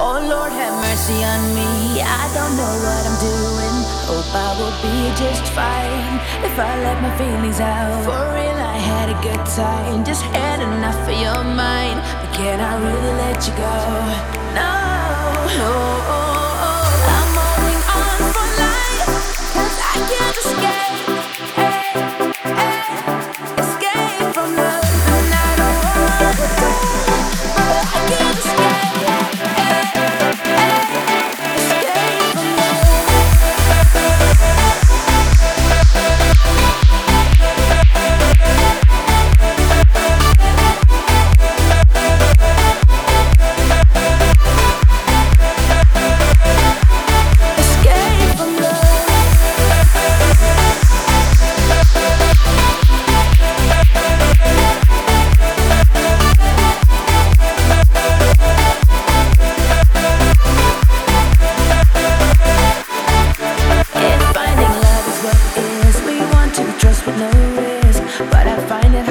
Oh, mercy on me. I don't know what I'm doing. Hope I will be just fine if I let my feelings out. For real, I had a good time, just had enough of your mind. But can I really let you go? No, no. find it